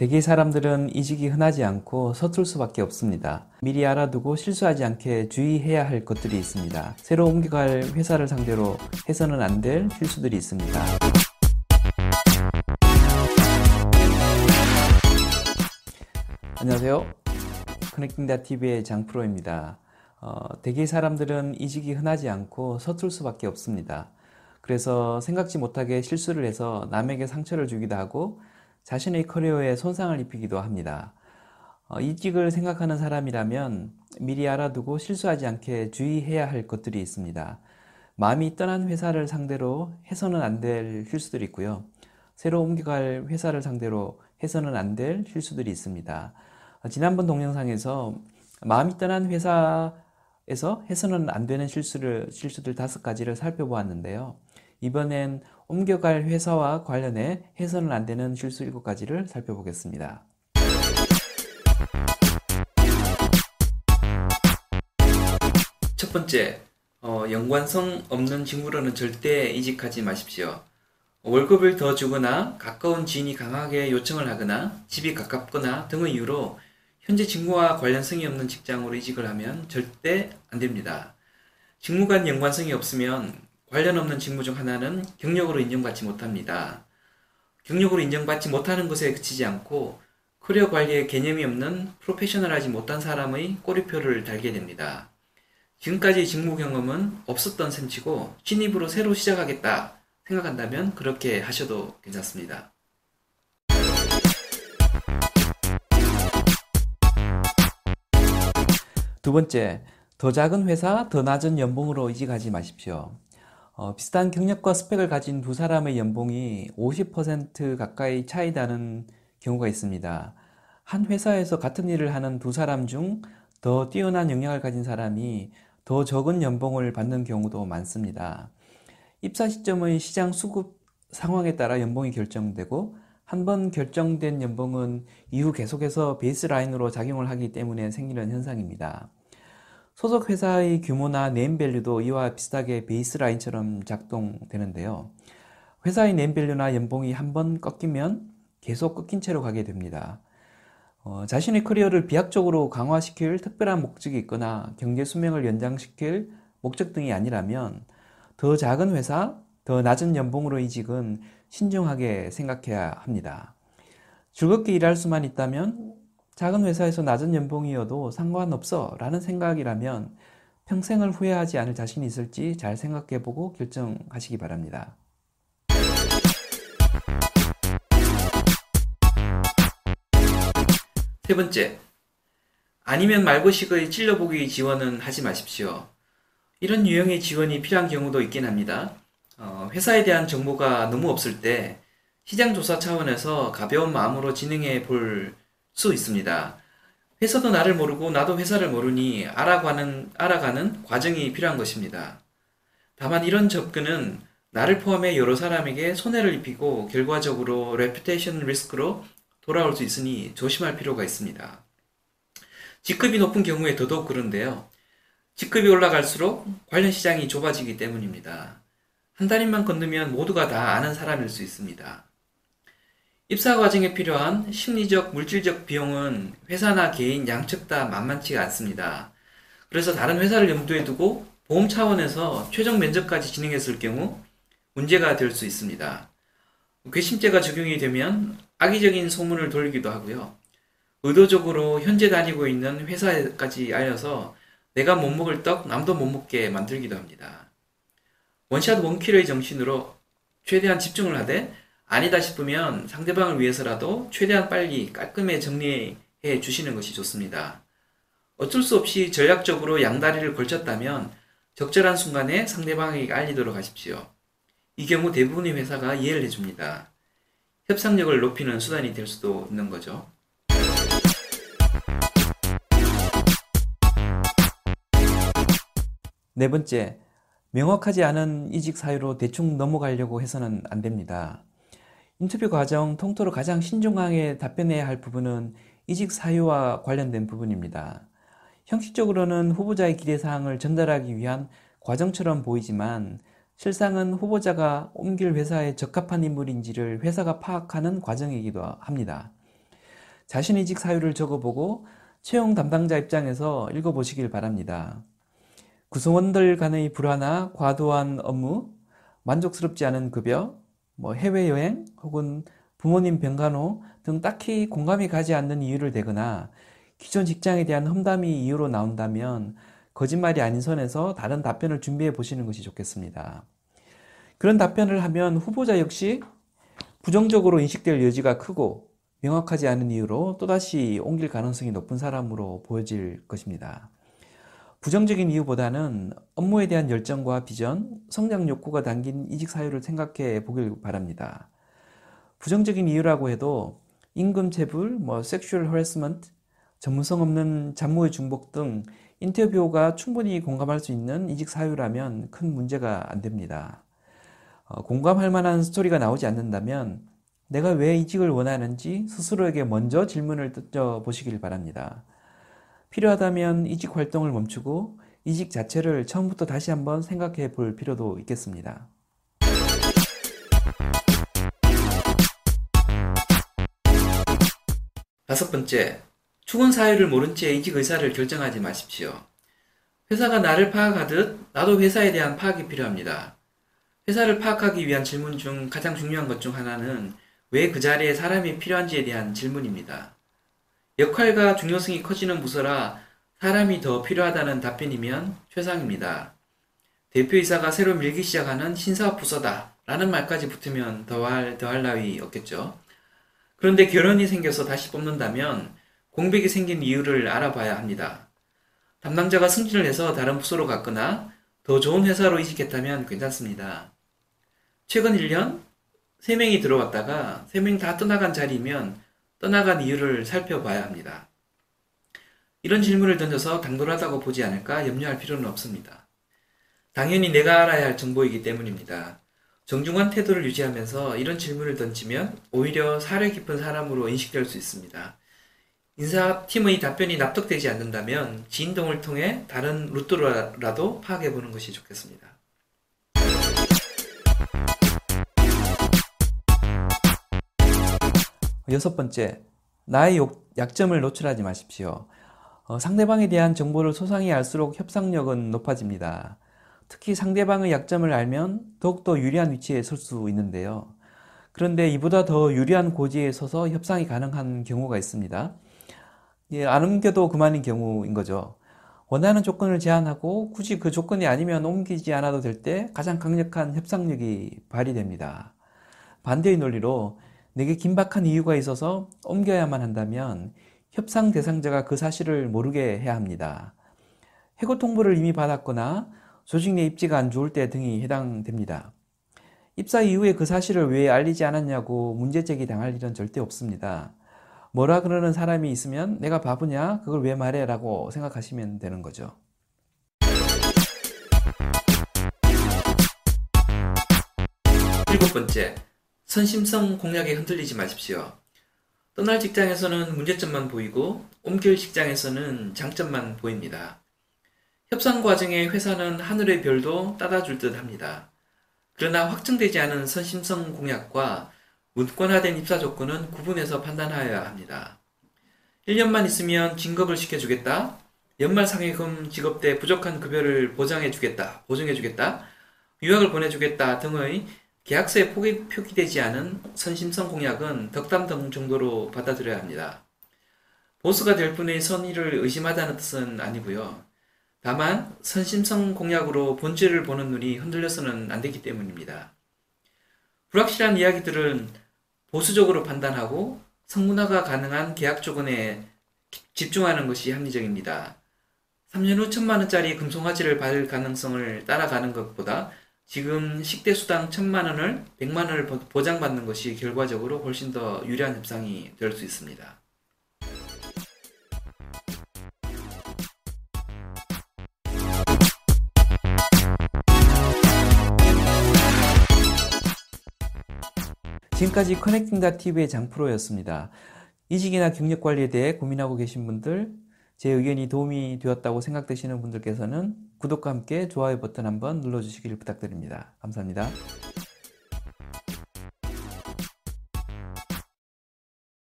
대개 사람들은 이직이 흔하지 않고 서툴 수밖에 없습니다. 미리 알아두고 실수하지 않게 주의해야 할 것들이 있습니다. 새로 옮겨갈 회사를 상대로 해서는 안 될 실수들이 있습니다. 안녕하세요. 커넥팅다 TV의 장프로입니다. 어, 대개 사람들은 이직이 흔하지 않고 서툴 수밖에 없습니다. 그래서 생각지 못하게 실수를 해서 남에게 상처를 주기도 하고 자신의 커리어에 손상을 입히기도 합니다. 어, 이직을 생각하는 사람이라면 미리 알아두고 실수하지 않게 주의해야 할 것들이 있습니다. 마음이 떠난 회사를 상대로 해서는 안 될 실수들이 있고요. 새로 옮겨갈 회사를 상대로 해서는 안 될 실수들이 있습니다. 어, 지난번 동영상에서 마음이 떠난 회사에서 해서는 안 되는 실수를, 실수들 다섯 가지를 살펴보았는데요. 이번엔 옮겨갈 회사와 관련해 해서는 안 되는 실수 7가지를 살펴보겠습니다. 첫 번째, 어, 연관성 없는 직무로는 절대 이직하지 마십시오. 월급을 더 주거나 가까운 지인이 강하게 요청을 하거나 집이 가깝거나 등의 이유로 현재 직무와 관련성이 없는 직장으로 이직을 하면 절대 안 됩니다. 직무 간 연관성이 없으면 관련 없는 직무 중 하나는 경력으로 인정받지 못합니다. 경력으로 인정받지 못하는 것에 그치지 않고 커리어 관리에 개념이 없는 프로페셔널하지 못한 사람의 꼬리표를 달게 됩니다. 지금까지 직무 경험은 없었던 셈치고 신입으로 새로 시작하겠다 생각한다면 그렇게 하셔도 괜찮습니다. 두 번째, 더 작은 회사, 더 낮은 연봉으로 이직하지 마십시오. 어, 비슷한 경력과 스펙을 가진 두 사람의 연봉이 50% 가까이 차이 나는 경우가 있습니다. 한 회사에서 같은 일을 하는 두 사람 중 더 뛰어난 역량을 가진 사람이 더 적은 연봉을 받는 경우도 많습니다. 입사 시점의 시장 수급 상황에 따라 연봉이 결정되고 한 번 결정된 연봉은 이후 계속해서 베이스라인으로 작용을 하기 때문에 생기는 현상입니다. 소속 회사의 규모나 네임밸류도 이와 비슷하게 baseline처럼 작동되는데요. 회사의 네임밸류나 연봉이 한 번 꺾이면 계속 꺾인 채로 가게 됩니다. 어, 자신의 커리어를 비약적으로 강화시킬 특별한 목적이 있거나 경제 수명을 연장시킬 목적 등이 아니라면 더 작은 회사, 더 낮은 연봉으로 이직은 신중하게 생각해야 합니다. 즐겁게 일할 수만 있다면 작은 회사에서 낮은 연봉이어도 상관없어 라는 생각이라면 평생을 후회하지 않을 자신이 있을지 잘 생각해 보고 결정하시기 바랍니다. 세 번째, 아니면 말고식의 찔러보기 지원은 하지 마십시오. 이런 유형의 지원이 필요한 경우도 있긴 합니다. 어, 회사에 대한 정보가 너무 없을 때 시장 조사 차원에서 가벼운 마음으로 진행해 볼 수 있습니다. 회사도 나를 모르고 나도 회사를 모르니 알아가는, 알아가는 과정이 필요한 것입니다. 다만 이런 접근은 나를 포함해 여러 사람에게 손해를 입히고 결과적으로 reputation risk로 돌아올 수 있으니 조심할 필요가 있습니다. 직급이 높은 경우에 더더욱 그런데요. 직급이 올라갈수록 관련 시장이 좁아지기 때문입니다. 한 달인만 건너면 모두가 다 아는 사람일 수 있습니다. 입사 과정에 필요한 심리적, 물질적 비용은 회사나 개인 양측 다 만만치가 않습니다. 그래서 다른 회사를 염두에 두고 보험 차원에서 최종 면접까지 진행했을 경우 문제가 될 수 있습니다. 괘씸죄가 적용이 되면 악의적인 소문을 돌리기도 하고요. 의도적으로 현재 다니고 있는 회사까지 알려서 내가 못 먹을 떡 남도 못 먹게 만들기도 합니다. 원샷 원킬의 정신으로 최대한 집중을 하되 아니다 싶으면 상대방을 위해서라도 최대한 빨리 깔끔히 정리해 주시는 것이 좋습니다. 어쩔 수 없이 전략적으로 양다리를 걸쳤다면 적절한 순간에 상대방에게 알리도록 하십시오. 이 경우 대부분의 회사가 이해를 해줍니다. 협상력을 높이는 수단이 될 수도 있는 거죠. 네 번째, 명확하지 않은 이직 사유로 대충 넘어가려고 해서는 안 됩니다. 인터뷰 과정 통틀어 가장 신중하게 답변해야 할 부분은 이직 사유와 관련된 부분입니다. 형식적으로는 후보자의 기대사항을 전달하기 위한 과정처럼 보이지만 실상은 후보자가 옮길 회사에 적합한 인물인지를 회사가 파악하는 과정이기도 합니다. 자신 이직 사유를 적어보고 채용 담당자 입장에서 읽어보시길 바랍니다. 구성원들 간의 불화나 과도한 업무, 만족스럽지 않은 급여, 뭐 해외여행 혹은 부모님 병간호 등 딱히 공감이 가지 않는 이유를 대거나 기존 직장에 대한 험담이 이유로 나온다면 거짓말이 아닌 선에서 다른 답변을 준비해 보시는 것이 좋겠습니다. 그런 답변을 하면 후보자 역시 부정적으로 인식될 여지가 크고 명확하지 않은 이유로 또다시 옮길 가능성이 높은 사람으로 보여질 것입니다. 부정적인 이유보다는 업무에 대한 열정과 비전, 성장 욕구가 담긴 이직 사유를 생각해 보길 바랍니다. 부정적인 이유라고 해도 임금 체불, 뭐 sexual harassment, 전문성 없는 잡무의 중복 등 interviewer가 충분히 공감할 수 있는 이직 사유라면 큰 문제가 안 됩니다. 어, 공감할 만한 스토리가 나오지 않는다면 내가 왜 이직을 원하는지 스스로에게 먼저 질문을 던져 보시길 바랍니다. 필요하다면 이직 활동을 멈추고 이직 자체를 처음부터 다시 한번 생각해 볼 필요도 있겠습니다. 다섯 번째, 출근 사유를 모른 채 이직 의사를 결정하지 마십시오. 회사가 나를 파악하듯 나도 회사에 대한 파악이 필요합니다. 회사를 파악하기 위한 질문 중 가장 중요한 것 중 하나는 왜 그 자리에 사람이 필요한지에 대한 질문입니다. 역할과 중요성이 커지는 부서라 사람이 더 필요하다는 답변이면 최상입니다. 대표이사가 새로 밀기 시작하는 신사업 부서다 라는 말까지 붙으면 더할, 더할 나위 없겠죠. 그런데 결혼이 생겨서 다시 뽑는다면 공백이 생긴 이유를 알아봐야 합니다. 담당자가 승진을 해서 다른 부서로 갔거나 더 좋은 회사로 이직했다면 괜찮습니다. 최근 1년 3명이 들어왔다가 3명 다 떠나간 자리면 떠나간 이유를 살펴봐야 합니다. 이런 질문을 던져서 당돌하다고 보지 않을까 염려할 필요는 없습니다. 당연히 내가 알아야 할 정보이기 때문입니다. 정중한 태도를 유지하면서 이런 질문을 던지면 오히려 사려 깊은 사람으로 인식될 수 있습니다. 인사팀의 답변이 납득되지 않는다면 진동을 통해 다른 루트로라도 파악해 보는 것이 좋겠습니다. 여섯 번째, 나의 약점을 노출하지 마십시오. 어, 상대방에 대한 정보를 소상히 알수록 협상력은 높아집니다. 특히 상대방의 약점을 알면 더욱더 유리한 위치에 설 수 있는데요. 그런데 이보다 더 유리한 고지에 서서 협상이 가능한 경우가 있습니다. 예, 안 옮겨도 그만인 경우인 거죠. 원하는 조건을 제안하고 굳이 그 조건이 아니면 옮기지 않아도 될 때 가장 강력한 협상력이 발휘됩니다. 반대의 논리로 내게 긴박한 이유가 있어서 옮겨야만 한다면 협상 대상자가 그 사실을 모르게 해야 합니다. 해고 통보를 이미 받았거나 조직 내 입지가 안 좋을 때 등이 해당됩니다. 입사 이후에 그 사실을 왜 알리지 않았냐고 문제 제기 당할 일은 절대 없습니다. 뭐라 그러는 사람이 있으면 내가 바보냐? 그걸 왜 말해? 라고 생각하시면 되는 거죠. 일곱 번째, 선심성 공략에 흔들리지 마십시오. 떠날 직장에서는 문제점만 보이고 옮길 직장에서는 장점만 보입니다. 협상 과정에 회사는 하늘의 별도 따다줄 듯 합니다. 그러나 확정되지 않은 선심성 공약과 문권화된 입사 조건은 구분해서 판단하여야 합니다. 1년만 있으면 진급을 시켜주겠다. 연말 상해금 지급 때 부족한 급여를 보장해주겠다. 보증해주겠다. 유학을 보내주겠다 등의 계약서에 포기, 표기되지 않은 선심성 공약은 덕담 등 정도로 받아들여야 합니다. 보수가 될 분의 선의를 의심하다는 뜻은 아니고요. 다만 선심성 공약으로 본질을 보는 눈이 흔들려서는 안 되기 때문입니다. 불확실한 이야기들은 보수적으로 판단하고 성문화가 가능한 계약 조건에 집중하는 것이 합리적입니다. 3년 후 천만 원짜리 금송아지를 받을 가능성을 따라가는 것보다 지금 식대 수당 천만 원을 백만 원을 보장받는 것이 결과적으로 훨씬 더 유리한 협상이 될 수 있습니다. 지금까지 커넥팅다 TV의 장프로였습니다. 이직이나 경력 관리에 대해 고민하고 계신 분들, 제 의견이 도움이 되었다고 생각되시는 분들께서는 구독과 함께 좋아요 버튼 한번 눌러주시길 부탁드립니다. 감사합니다.